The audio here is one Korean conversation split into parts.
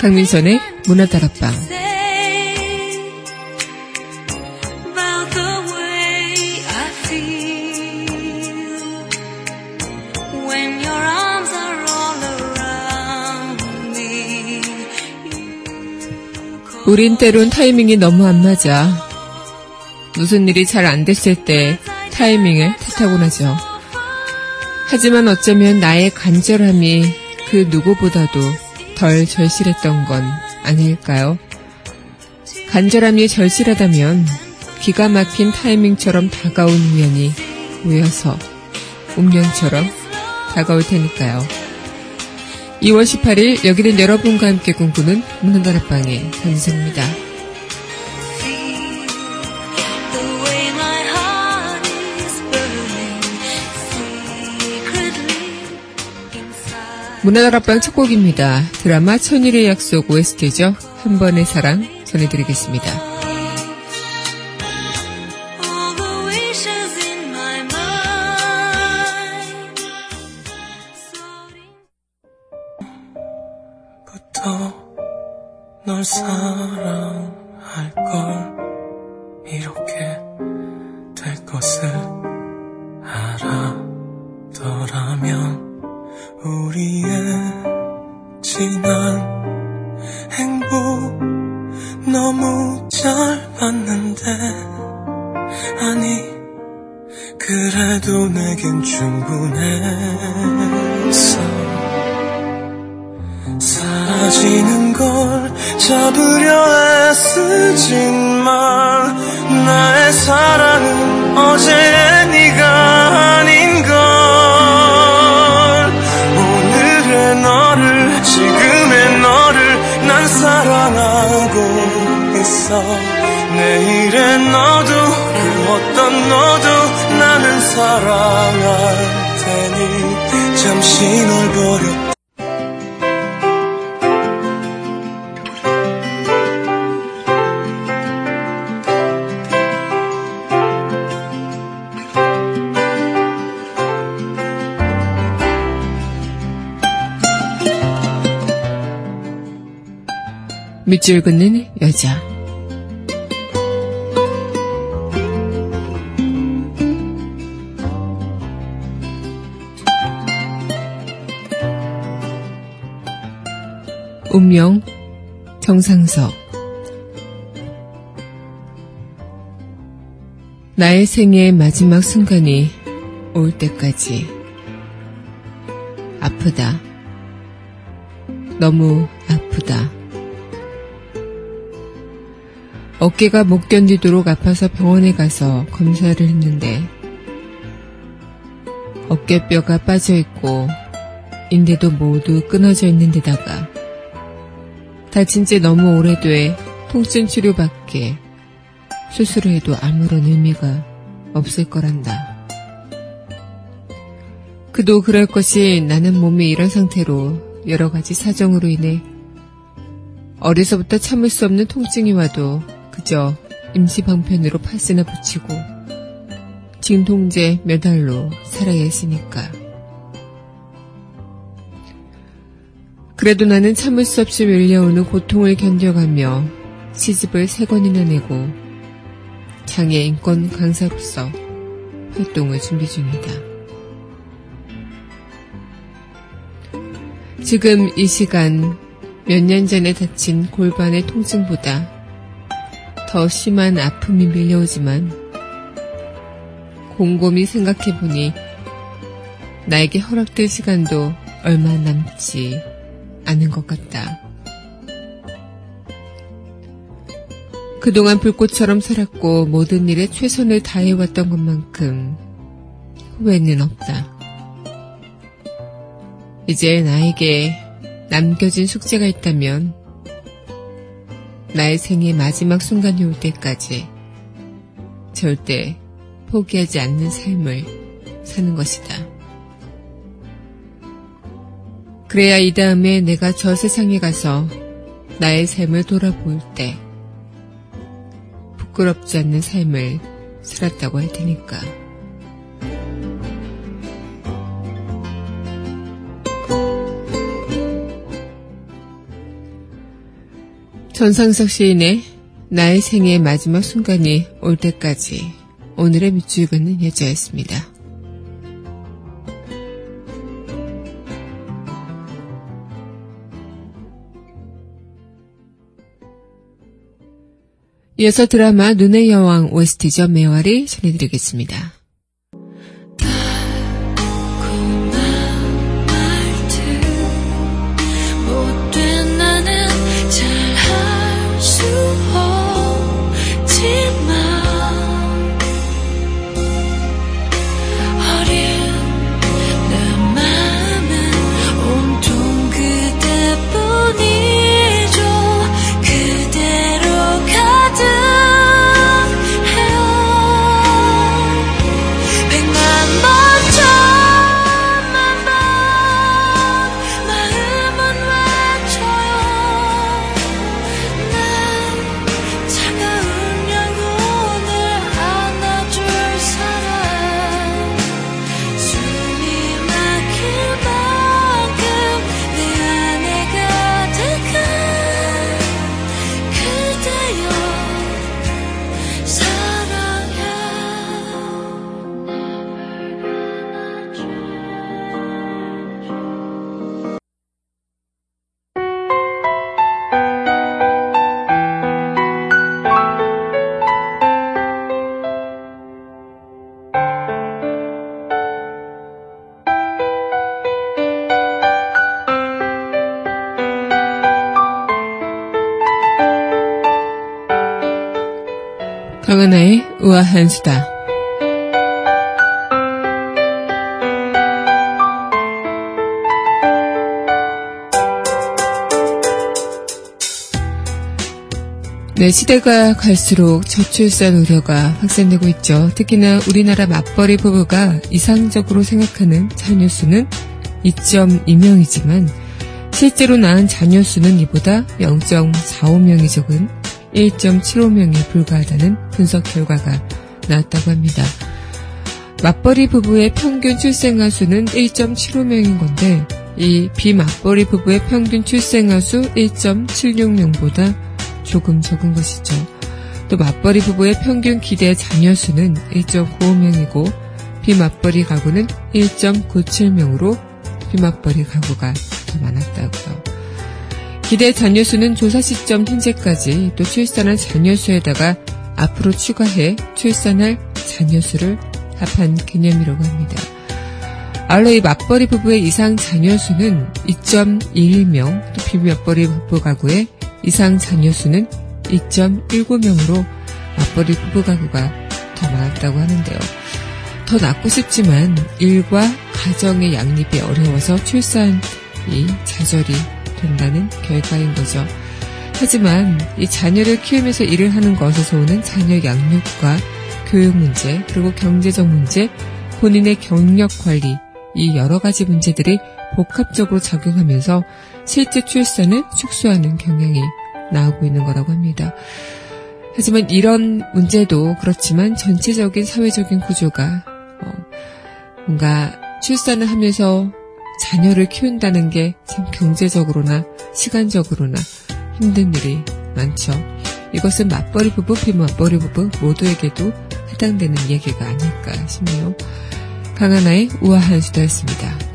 강민선의 문화다락방 우린 때론 타이밍이 너무 안 맞아. 무슨 일이 잘 안 됐을 때 타이밍을 탓하곤 하죠. 하지만 어쩌면 나의 간절함이 그 누구보다도 덜 절실했던 건 아닐까요? 간절함이 절실하다면 기가 막힌 타이밍처럼 다가온 우연이 모여서 운명처럼 다가올 테니까요. 2월 18일 여기는 여러분과 함께 꿈꾸는 문화다락방의 전수입니다. 문화다락방 첫 곡입니다. 드라마 천일의 약속 OST죠. 한 번의 사랑 전해드리겠습니다. 널 사랑할 걸 너무 짧았는데. 아니 그래도 내겐 충분했어. 사라지는 걸 잡으려 애쓰지만 나의 사랑은 어제의 네가 아닌 걸 있어 내일의 너도 그 어떤 너도 나는 사랑할 테니 잠시 널 버렸다 밑줄 긋는 여자. 운명 정상석 나의 생의 마지막 순간이 올 때까지 아프다. 너무 아프다. 어깨가 못 견디도록 아파서 병원에 가서 검사를 했는데 어깨뼈가 빠져 있고 인대도 모두 끊어져 있는 데다가 다친 지 너무 오래돼 통증 치료밖에 수술을 해도 아무런 의미가 없을 거란다. 그도 그럴 것이 나는 몸이 이런 상태로 여러 가지 사정으로 인해 어려서부터 참을 수 없는 통증이 와도 그저 임시방편으로 파스나 붙이고 진통제 몇 알로 살아야 했으니까. 그래도 나는 참을 수 없이 밀려오는 고통을 견뎌가며 시집을 세 권이나 내고 장애 인권 강사로서 활동을 준비 중이다. 지금 이 시간 몇 년 전에 다친 골반의 통증보다 더 심한 아픔이 밀려오지만 곰곰이 생각해보니 나에게 허락될 시간도 얼마 남지 않은 것 같다. 그동안 불꽃처럼 살았고 모든 일에 최선을 다해왔던 것만큼 후회는 없다. 이제 나에게 남겨진 숙제가 있다면 나의 생의 마지막 순간이 올 때까지 절대 포기하지 않는 삶을 사는 것이다. 그래야 이 다음에 내가 저 세상에 가서 나의 삶을 돌아볼 때 부끄럽지 않는 삶을 살았다고 할 테니까. 전상석 시인의 나의 생의 마지막 순간이 올 때까지 오늘의 밑줄긋는 여자였습니다. 이어서 드라마 눈의 여왕 OST죠. 매화리 전해드리겠습니다. 우아한 수다. 네, 시대가 갈수록 저출산 우려가 확산되고 있죠. 특히나 우리나라 맞벌이 부부가 이상적으로 생각하는 자녀 수는 2.2명이지만 실제로 낳은 자녀 수는 이보다 0.45명이 적은 1.75명에 불과하다는 분석 결과가 나왔다고 합니다. 맞벌이 부부의 평균 출생아 수는 1.75명인 건데 이 비맞벌이 부부의 평균 출생아 수 1.76명보다 조금 적은 것이죠. 또 맞벌이 부부의 평균 기대 자녀 수는 1.95명이고 비맞벌이 가구는 1.97명으로 비맞벌이 가구가 더 많았다고요. 기대 자녀 수는 조사 시점 현재까지 또 출산한 자녀 수에다가 앞으로 추가해 출산할 자녀 수를 합한 개념이라고 합니다. 아울러 이 맞벌이 부부의 이상 자녀 수는 2.11명, 또 비맞벌이 부부 가구의 이상 자녀 수는 2.19명으로 맞벌이 부부 가구가 더 많았다고 하는데요. 더 낳고 싶지만 일과 가정의 양립이 어려워서 출산이 좌절이 된다는 결과인 거죠. 하지만 이 자녀를 키우면서 일을 하는 것에서 오는 자녀 양육과 교육 문제, 그리고 경제적 문제, 본인의 경력 관리, 이 여러 가지 문제들이 복합적으로 작용하면서 실제 출산을 축소하는 경향이 나오고 있는 거라고 합니다. 하지만 이런 문제도 그렇지만 전체적인 사회적인 구조가 어, 뭔가 출산을 하면서 자녀를 키운다는 게 참 경제적으로나 시간적으로나 힘든 일이 많죠. 이것은 맞벌이 부부, 비맞벌이 부부 모두에게도 해당되는 얘기가 아닐까 싶네요. 강하나의 우아한 수다였습니다.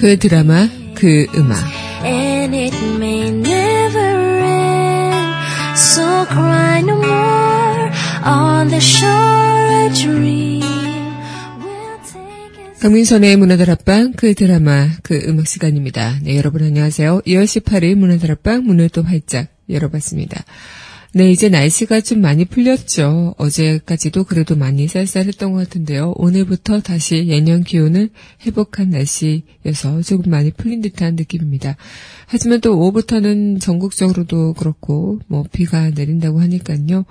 그 드라마, 그 음악. So cry no more on the shore dream. 강민선의 문화다락방 그 드라마 그 음악 시간입니다. 네 여러분 안녕하세요. 2월 18일 문화다락방 문을 또 활짝 열어봤습니다. 네, 이제 날씨가 좀 많이 풀렸죠. 어제까지도 그래도 많이 쌀쌀했던 것 같은데요. 오늘부터 다시 예년 기온을 회복한 날씨여서 조금 많이 풀린 듯한 느낌입니다. 하지만 또 오후부터는 전국적으로도 그렇고, 뭐, 비가 내린다고 하니까요.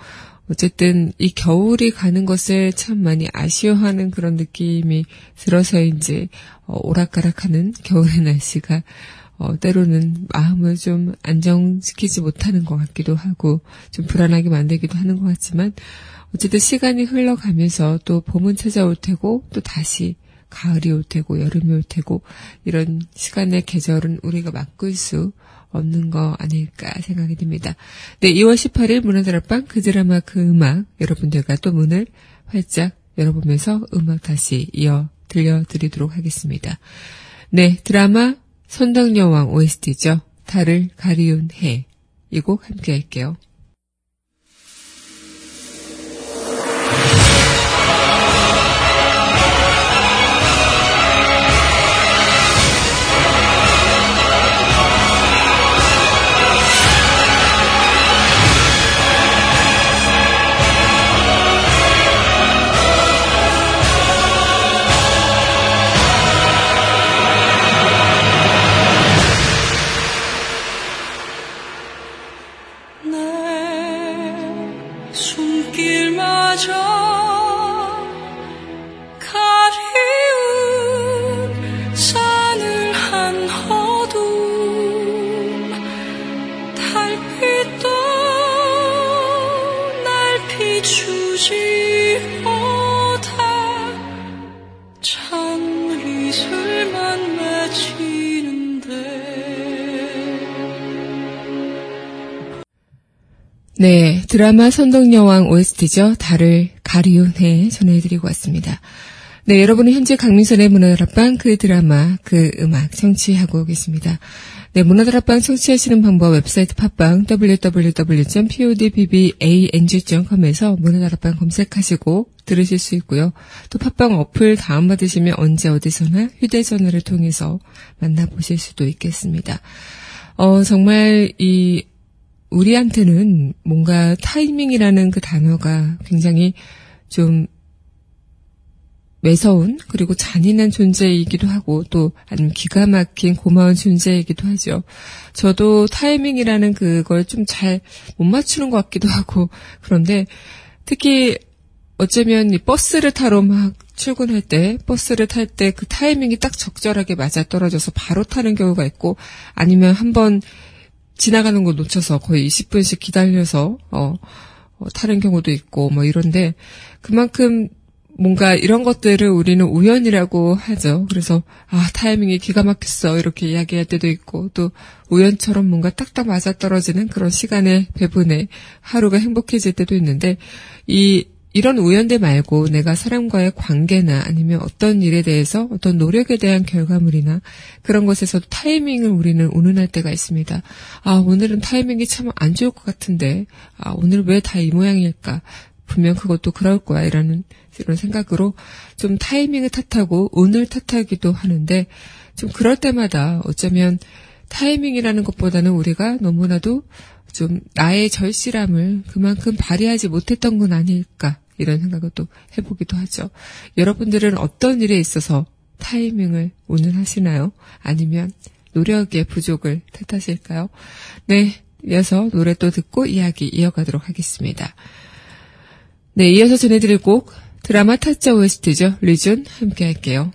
어쨌든 이 겨울이 가는 것을 참 많이 아쉬워하는 그런 느낌이 들어서인지, 어, 오락가락하는 겨울의 날씨가 어, 때로는 마음을 좀 안정시키지 못하는 것 같기도 하고 좀 불안하게 만들기도 하는 것 같지만 어쨌든 시간이 흘러가면서 또 봄은 찾아올 테고 또 다시 가을이 올 테고 여름이 올 테고 이런 시간의 계절은 우리가 바꿀 수 없는 거 아닐까 생각이 듭니다. 네, 2월 18일 문화다락방 그 드라마 그 음악 여러분들과 또 문을 활짝 열어보면서 음악 다시 이어 들려드리도록 하겠습니다. 네, 드라마 선덕여왕 OST죠. 달을 가리운 해. 이 곡 함께 할게요. 네, 드라마 선덕여왕 OST죠. 달을 가리운 해 전해드리고 왔습니다. 네, 여러분은 현재 강민선의 문화다락방 그 드라마, 그 음악 청취하고 계십니다. 네, 문화다락방 청취하시는 방법 웹사이트 팟빵 www.podbbang.com에서 문화다락방 검색하시고 들으실 수 있고요. 또 팟빵 어플 다운받으시면 언제 어디서나 휴대전화를 통해서 만나보실 수도 있겠습니다. 어, 정말 이 우리한테는 뭔가 타이밍이라는 그 단어가 굉장히 좀 매서운 그리고 잔인한 존재이기도 하고 또 아니면 기가 막힌 고마운 존재이기도 하죠. 저도 타이밍이라는 그걸 좀 잘 못 맞추는 것 같기도 하고 그런데 특히 어쩌면 이 버스를 타러 막 출근할 때 버스를 탈 때 그 타이밍이 딱 적절하게 맞아 떨어져서 바로 타는 경우가 있고 아니면 한번 지나가는 거 놓쳐서 거의 20분씩 기다려서 어, 어, 타는 경우도 있고 뭐 이런데 그만큼 뭔가 이런 것들을 우리는 우연이라고 하죠. 그래서 아 타이밍이 기가 막혔어 이렇게 이야기할 때도 있고 또 우연처럼 뭔가 딱딱 맞아 떨어지는 그런 시간의 배분에 하루가 행복해질 때도 있는데 이 이런 우연들 말고 내가 사람과의 관계나 아니면 어떤 일에 대해서 어떤 노력에 대한 결과물이나 그런 것에서도 타이밍을 우리는 운운할 때가 있습니다. 아, 오늘은 타이밍이 참 안 좋을 것 같은데, 아, 오늘 왜 다 이 모양일까? 분명 그것도 그럴 거야. 이라는 이런 생각으로 좀 타이밍을 탓하고 운을 탓하기도 하는데, 좀 그럴 때마다 어쩌면 타이밍이라는 것보다는 우리가 너무나도 좀 나의 절실함을 그만큼 발휘하지 못했던 건 아닐까 이런 생각을 또 해보기도 하죠. 여러분들은 어떤 일에 있어서 타이밍을 오늘 하시나요? 아니면 노력의 부족을 탓하실까요? 네, 이어서 노래 또 듣고 이야기 이어가도록 하겠습니다. 네, 이어서 전해드릴 곡 드라마 타짜 OST죠. 리준 함께 할게요.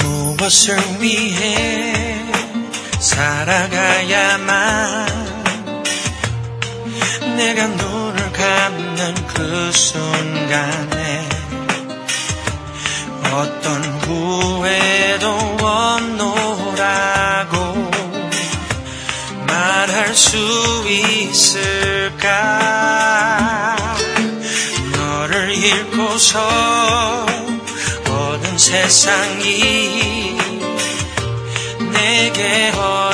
무엇을 위해 살아가 그 순간에 어떤 후회도 없노라고 말할 수 있을까? 너를 잃고서 모든 세상이 내게 어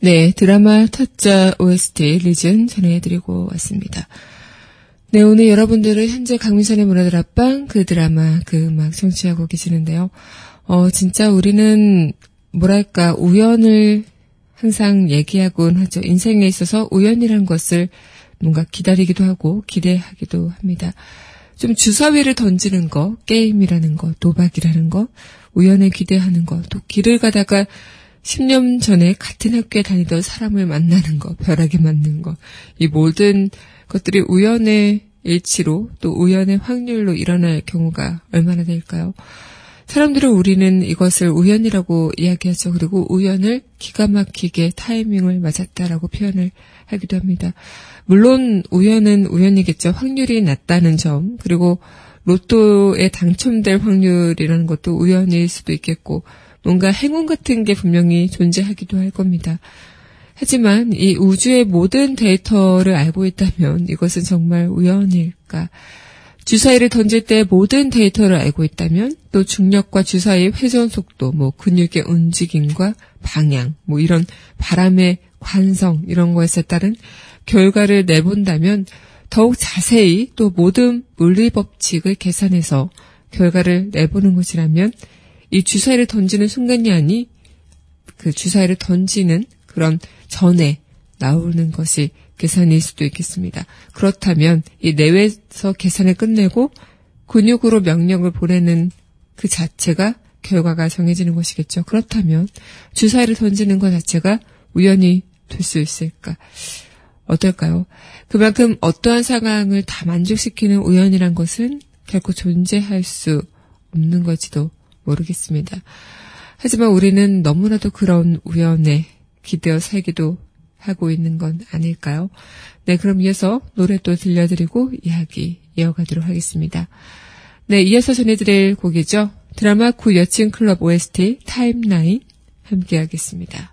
네, 드라마 타짜 OST 리즌 전해드리고 왔습니다. 네, 오늘 여러분들은 현재 강민선의 문화들 앞방 그 드라마 그 음악 청취하고 계시는데요. 어, 진짜 우리는 뭐랄까 우연을 항상 얘기하곤 하죠. 인생에 있어서 우연이라는 것을 뭔가 기다리기도 하고 기대하기도 합니다. 좀 주사위를 던지는 거, 게임이라는 거, 도박이라는 거, 우연에 기대하는 거, 또 길을 가다가 10년 전에 같은 학교에 다니던 사람을 만나는 거, 벼락에 맞는 거, 이 모든 것들이 우연의 일치로 또 우연의 확률로 일어날 경우가 얼마나 될까요? 사람들은 우리는 이것을 우연이라고 이야기하죠. 그리고 우연을 기가 막히게 타이밍을 맞았다라고 표현을 하기도 합니다. 물론 우연은 우연이겠죠. 확률이 낮다는 점, 그리고 로또에 당첨될 확률이라는 것도 우연일 수도 있겠고, 뭔가 행운 같은 게 분명히 존재하기도 할 겁니다. 하지만 이 우주의 모든 데이터를 알고 있다면 이것은 정말 우연일까? 주사위를 던질 때 모든 데이터를 알고 있다면 또 중력과 주사위의 회전 속도, 뭐 근육의 움직임과 방향, 뭐 이런 바람의 관성 이런 것에 따른 결과를 내본다면 더욱 자세히 또 모든 물리 법칙을 계산해서 결과를 내보는 것이라면 이 주사위를 던지는 순간이 아니 그 주사위를 던지는 그런 전에 나오는 것이 계산일 수도 있겠습니다. 그렇다면 이 내외에서 계산을 끝내고 근육으로 명령을 보내는 그 자체가 결과가 정해지는 것이겠죠. 그렇다면 주사위를 던지는 것 자체가 우연히 될수 있을까? 어떨까요? 그만큼 어떠한 상황을 다 만족시키는 우연이란 것은 결코 존재할 수 없는 것지도 모르겠습니다. 하지만 우리는 너무나도 그런 우연에 기대어 살기도 하고 있는 건 아닐까요? 네, 그럼 이어서 노래 또 들려드리고 이야기 이어가도록 하겠습니다. 네, 이어서 전해드릴 곡이죠. 드라마 구 여친 클럽 OST 타임라인 함께 하겠습니다.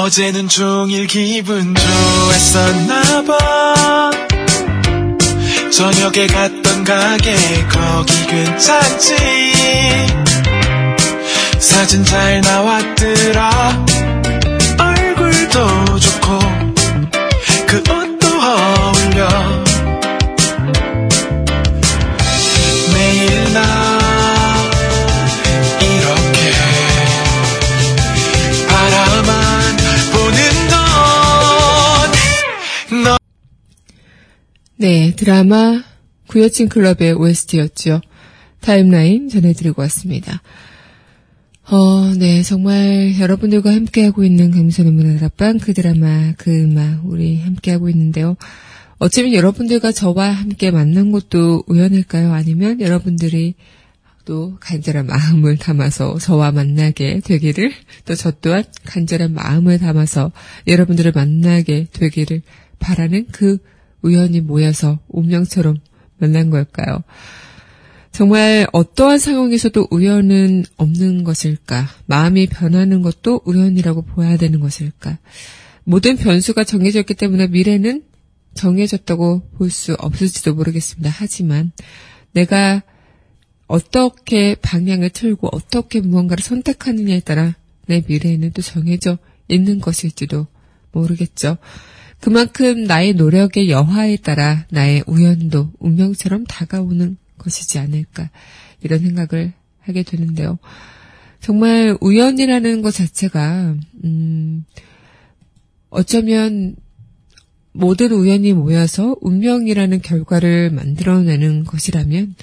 어제는 종일 기분 좋았었나봐. 저녁에 갔던 가게 거기 괜찮지? 사진 잘 나왔더라 네, 드라마 구여친 클럽의 OST였죠. 타임라인 전해드리고 왔습니다. 어, 네, 정말 여러분들과 함께하고 있는 강민선의 문화다락방 그 드라마, 그 음악, 우리 함께하고 있는데요. 어쩌면 여러분들과 저와 함께 만난 것도 우연일까요? 아니면 여러분들이 또 간절한 마음을 담아서 저와 만나게 되기를, 또 저 또한 간절한 마음을 담아서 여러분들을 만나게 되기를 바라는 그 우연이 모여서 운명처럼 만난 걸까요? 정말 어떠한 상황에서도 우연은 없는 것일까? 마음이 변하는 것도 우연이라고 보아야 되는 것일까? 모든 변수가 정해졌기 때문에 미래는 정해졌다고 볼 수 없을지도 모르겠습니다. 하지만 내가 어떻게 방향을 틀고 어떻게 무언가를 선택하느냐에 따라 내 미래에는 또 정해져 있는 것일지도 모르겠죠. 그만큼 나의 노력의 여하에 따라 나의 우연도 운명처럼 다가오는 것이지 않을까 이런 생각을 하게 되는데요. 정말 우연이라는 것 자체가 음 어쩌면 모든 우연이 모여서 운명이라는 결과를 만들어내는 것이라면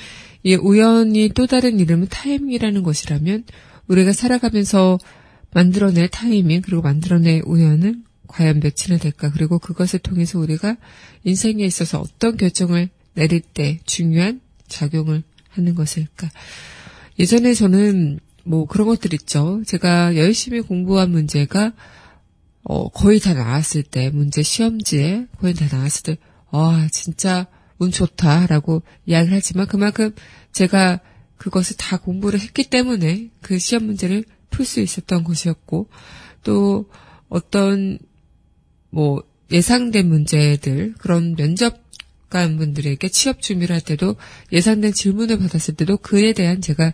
이 우연이 또 다른 이름은 타이밍이라는 것이라면 우리가 살아가면서 만들어낼 타이밍 그리고 만들어낼 우연은 과연 몇이나 될까 그리고 그것을 통해서 우리가 인생에 있어서 어떤 결정을 내릴 때 중요한 작용을 하는 것일까 예전에 저는 뭐 그런 것들 있죠. 제가 열심히 공부한 문제가 어, 거의 다 나왔을 때, 문제 시험지에 거의 다 나왔을 때, 와, 진짜 운 좋다라고 이야기를 하지만 그만큼 제가 그것을 다 공부를 했기 때문에 그 시험 문제를 풀 수 있었던 것이었고, 또 어떤 뭐 예상된 문제들, 그런 면접관 분들에게 취업 준비를 할 때도 예상된 질문을 받았을 때도 그에 대한 제가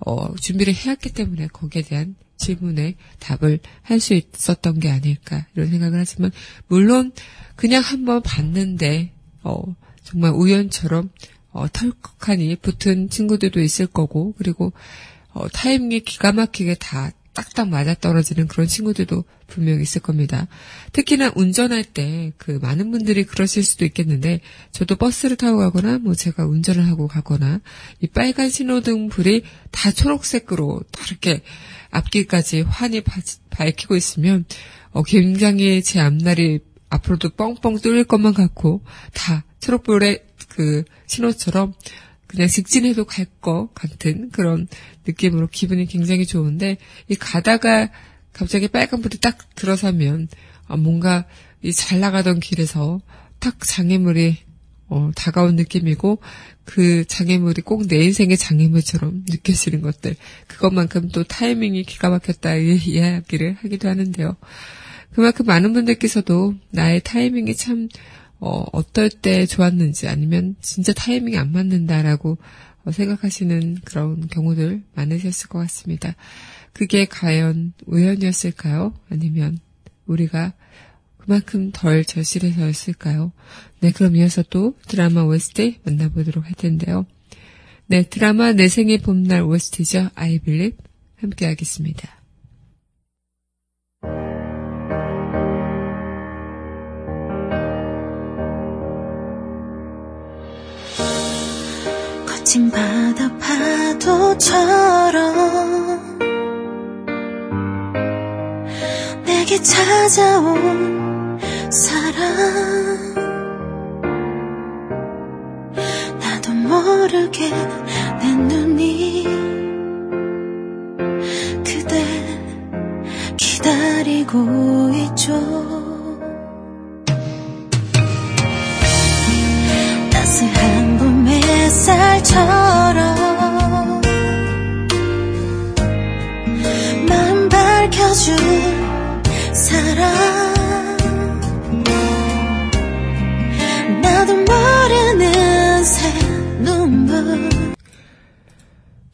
어, 준비를 해왔기 때문에 거기에 대한 질문에 답을 할 수 있었던 게 아닐까 이런 생각을 하지만 물론 그냥 한번 봤는데 어, 정말 우연처럼 어, 털컥하니 붙은 친구들도 있을 거고 그리고 어, 타이밍이 기가 막히게 다 딱딱 맞아떨어지는 그런 친구들도 분명히 있을 겁니다. 특히나 운전할 때 그 많은 분들이 그러실 수도 있겠는데 저도 버스를 타고 가거나 뭐 제가 운전을 하고 가거나 이 빨간 신호등 불이 다 초록색으로 이렇게 앞길까지 환히 밝히고 있으면 어, 굉장히 제 앞날이 앞으로도 뻥뻥 뚫릴 것만 같고 다 초록불의 그 신호처럼 그냥 직진해도 갈 것 같은 그런 느낌으로 기분이 굉장히 좋은데 이 가다가 갑자기 빨간불이 딱 들어서면 아, 뭔가 이 잘 나가던 길에서 딱 장애물이 어, 다가온 느낌이고 그 장애물이 꼭 내 인생의 장애물처럼 느껴지는 것들 그것만큼 또 타이밍이 기가 막혔다 이 이야기를 하기도 하는데요. 그만큼 많은 분들께서도 나의 타이밍이 참 어, 어떨 때 좋았는지 아니면 진짜 타이밍이 안 맞는다라고 어, 생각하시는 그런 경우들 많으셨을 것 같습니다. 그게 과연 우연이었을까요? 아니면 우리가 그만큼 덜 절실해서였을까요? 네, 그럼 이어서 또 드라마 OST 만나보도록 할 텐데요. 네, 드라마 내 생의 봄날 OST죠. I Believe 함께 하겠습니다. 거친 바다 파도처럼 내게 찾아온 사랑. 나도 모르게 내 눈이 그대 기다리고 있죠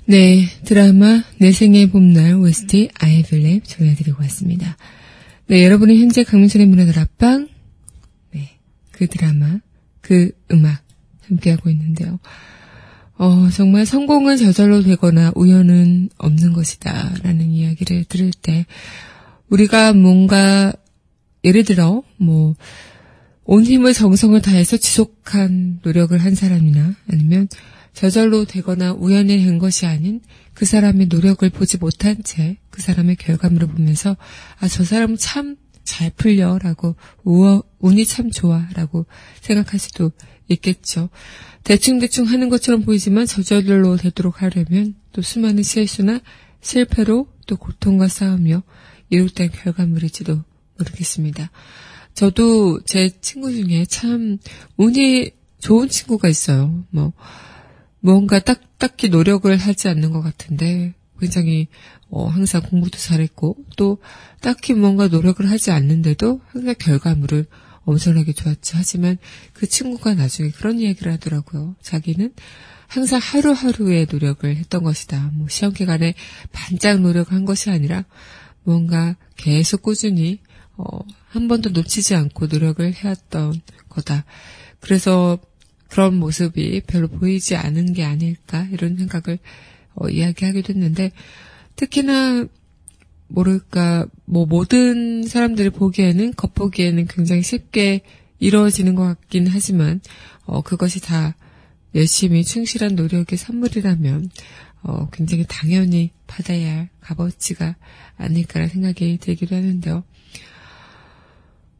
네, 드라마 내 생의 봄날 OST Believe 전해드리고 왔습니다. 네, 여러분은 현재 강민철의 문화들 앞방 네, 그 드라마, 그 음악 함께하고 있는데요. 어, 정말 성공은 저절로 되거나 우연은 없는 것이다. 라는 이야기를 들을 때, 우리가 뭔가, 예를 들어, 뭐, 온 힘을 정성을 다해서 지속한 노력을 한 사람이나 아니면 저절로 되거나 우연히 된 것이 아닌 그 사람의 노력을 보지 못한 채 그 사람의 결과물을 보면서 아, 저 사람은 참 잘 풀려 라고 우어, 운이 참 좋아 라고 생각할 수도 있겠죠. 대충대충 하는 것처럼 보이지만 저절로 되도록 하려면 또 수많은 실수나 실패로 또 고통과 싸우며 이룩된 결과물일지도 모르겠습니다. 저도 제 친구 중에 참 운이 좋은 친구가 있어요. 뭐, 뭔가 딱, 딱히 노력을 하지 않는 것 같은데, 굉장히, 어, 항상 공부도 잘했고, 또, 딱히 뭔가 노력을 하지 않는데도 항상 결과물을 엄청나게 좋았죠. 하지만 그 친구가 나중에 그런 이야기를 하더라고요. 자기는 항상 하루하루의 노력을 했던 것이다. 뭐 시험 기간에 반짝 노력한 것이 아니라 뭔가 계속 꾸준히 어, 한 번도 놓치지 않고 노력을 해왔던 거다. 그래서 그런 모습이 별로 보이지 않은 게 아닐까 이런 생각을 어, 이야기하기도 했는데 특히나 모를까, 뭐, 모든 사람들이 보기에는, 겉보기에는 굉장히 쉽게 이루어지는 것 같긴 하지만, 어, 그것이 다 열심히 충실한 노력의 선물이라면, 어, 굉장히 당연히 받아야 할 값어치가 아닐까라는 생각이 들기도 하는데요.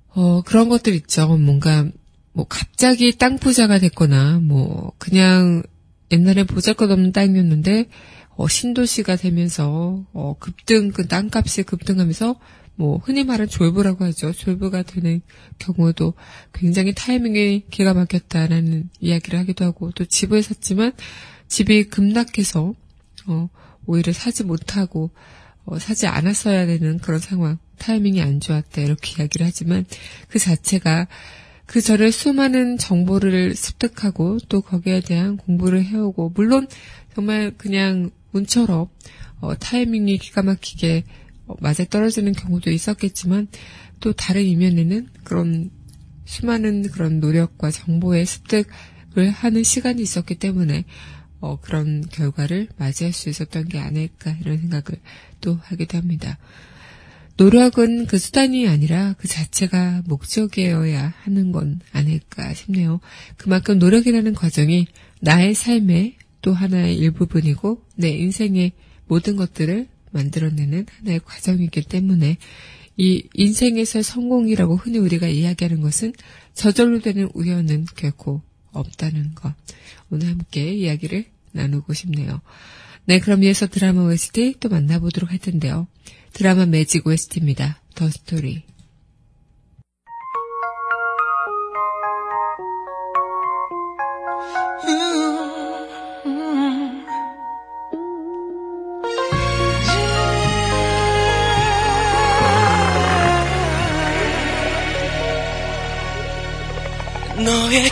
어, 그런 것들 있죠. 뭔가, 뭐, 갑자기 땅 부자가 됐거나, 뭐, 그냥 옛날에 보잘것 없는 땅이었는데, 어, 신도시가 되면서 어, 급등 그 땅값이 급등하면서 뭐 흔히 말하는 졸부라고 하죠. 졸부가 되는 경우도 굉장히 타이밍이 기가 막혔다라는 이야기를 하기도 하고 또 집을 샀지만 집이 급락해서 어, 오히려 사지 못하고 어, 사지 않았어야 되는 그런 상황 타이밍이 안 좋았다 이렇게 이야기를 하지만 그 자체가 그 전에 수많은 정보를 습득하고 또 거기에 대한 공부를 해오고 물론 정말 그냥 운처럼 어, 타이밍이 기가 막히게 어, 맞아 떨어지는 경우도 있었겠지만 또 다른 이면에는 그런 수많은 그런 노력과 정보의 습득을 하는 시간이 있었기 때문에 어, 그런 결과를 맞이할 수 있었던 게 아닐까 이런 생각을 또 하기도 합니다. 노력은 그 수단이 아니라 그 자체가 목적이어야 하는 건 아닐까 싶네요. 그만큼 노력이라는 과정이 나의 삶의 또 하나의 일부분이고 내 인생의 모든 것들을 만들어내는 하나의 과정이기 때문에 이 인생에서 성공이라고 흔히 우리가 이야기하는 것은 저절로 되는 우연은 결코 없다는 것. 오늘 함께 이야기를 나누고 싶네요. 네, 그럼 이어서 드라마 OST 또 만나보도록 할 텐데요. 드라마 매직 OST입니다. 더 스토리. 너에게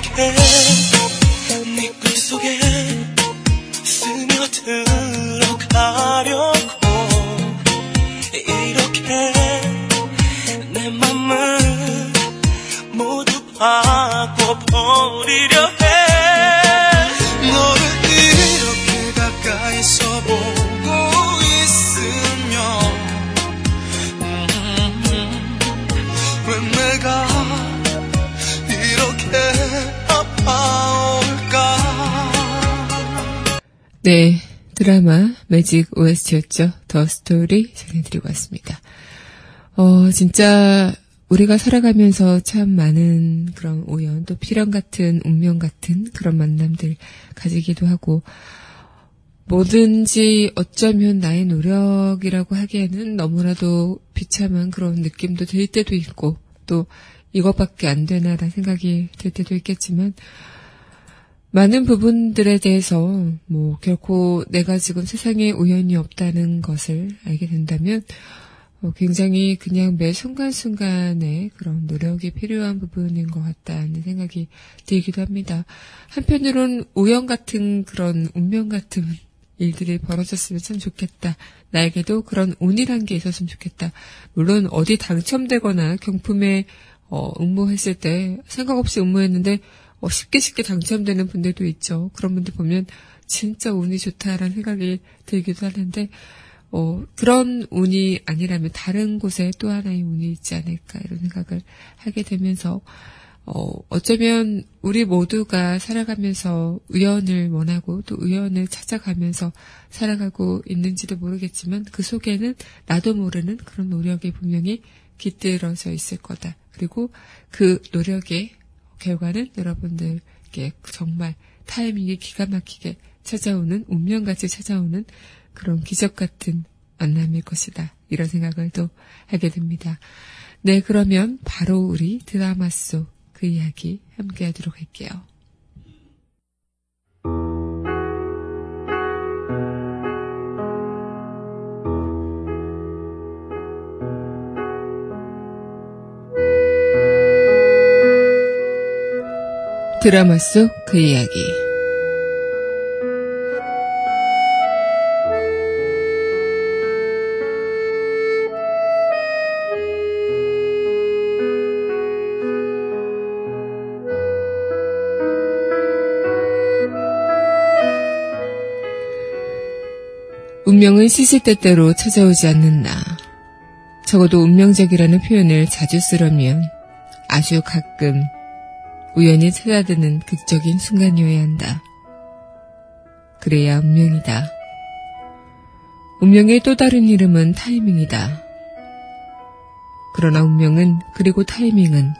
모두 바꿔버리려 해 너를 이렇게 가까이서 보고 있으면 음, 왜 내가 이렇게 아파올까 네, 드라마 매직 OST였죠. 더 스토리 전해드리고 왔습니다. 어, 진짜 우리가 살아가면서 참 많은 그런 우연, 또 필연 같은 운명 같은 그런 만남들 가지기도 하고, 뭐든지 어쩌면 나의 노력이라고 하기에는 너무나도 비참한 그런 느낌도 들 때도 있고, 또 이것밖에 안 되나라는 생각이 들 때도 있겠지만, 많은 부분들에 대해서 뭐 결코 내가 지금 세상에 우연이 없다는 것을 알게 된다면 어, 굉장히 그냥 매 순간순간에 그런 노력이 필요한 부분인 것 같다는 생각이 들기도 합니다. 한편으론 우연 같은 그런 운명 같은 일들이 벌어졌으면 참 좋겠다. 나에게도 그런 운이란 게 있었으면 좋겠다. 물론 어디 당첨되거나 경품에 어, 응모했을 때 생각 없이 응모했는데 어, 쉽게 쉽게 당첨되는 분들도 있죠. 그런 분들 보면 진짜 운이 좋다라는 생각이 들기도 하는데 어, 그런 운이 아니라면 다른 곳에 또 하나의 운이 있지 않을까 이런 생각을 하게 되면서 어, 어쩌면 우리 모두가 살아가면서 우연을 원하고 또 우연을 찾아가면서 살아가고 있는지도 모르겠지만 그 속에는 나도 모르는 그런 노력이 분명히 깃들어져 있을 거다. 그리고 그 노력의 결과는 여러분들께 정말 타이밍이 기가 막히게 찾아오는 운명같이 찾아오는 그런 기적 같은 만남일 것이다. 이런 생각을 또 하게 됩니다. 네, 그러면 바로 우리 드라마 속 그 이야기 함께 하도록 할게요. 드라마 속 그 이야기. 운명은 시시때때로 찾아오지 않는 나. 적어도 운명적이라는 표현을 자주 쓰려면 아주 가끔 우연히 찾아드는 극적인 순간이어야 한다. 그래야 운명이다. 운명의 또 다른 이름은 타이밍이다. 그러나 운명은 그리고 타이밍은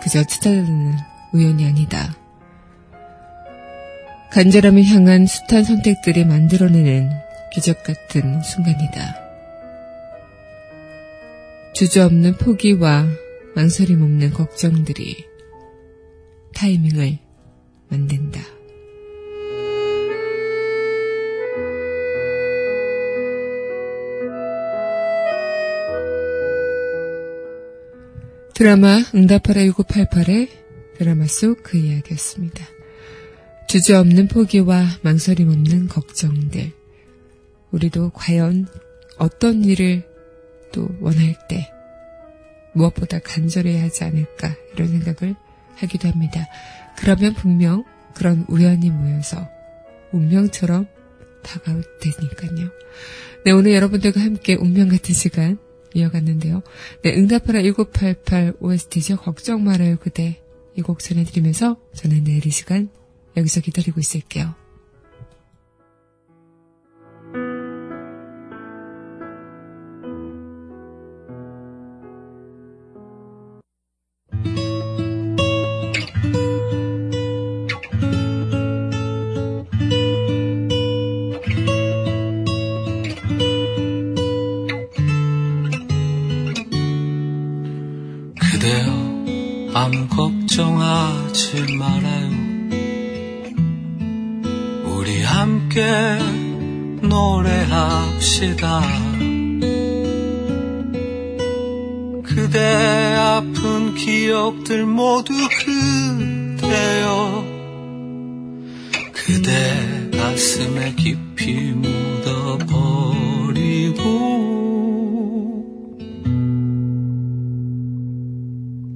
그저 찾아드는 우연이 아니다. 간절함을 향한 숱한 선택들이 만들어내는 기적 같은 순간이다. 주저없는 포기와 망설임 없는 걱정들이 타이밍을 만든다. 드라마 응답하라 1988의 드라마 속 그 이야기였습니다. 주저없는 포기와 망설임 없는 걱정들. 우리도 과연 어떤 일을 또 원할 때 무엇보다 간절해야 하지 않을까 이런 생각을 하기도 합니다. 그러면 분명 그런 우연이 모여서 운명처럼 다가올 테니까요. 네, 오늘 여러분들과 함께 운명 같은 시간 이어갔는데요. 네, 응답하라 1988 OST죠. 걱정 말아요 그대 이 곡 전해드리면서 저는 내일 이 시간 여기서 기다리고 있을게요.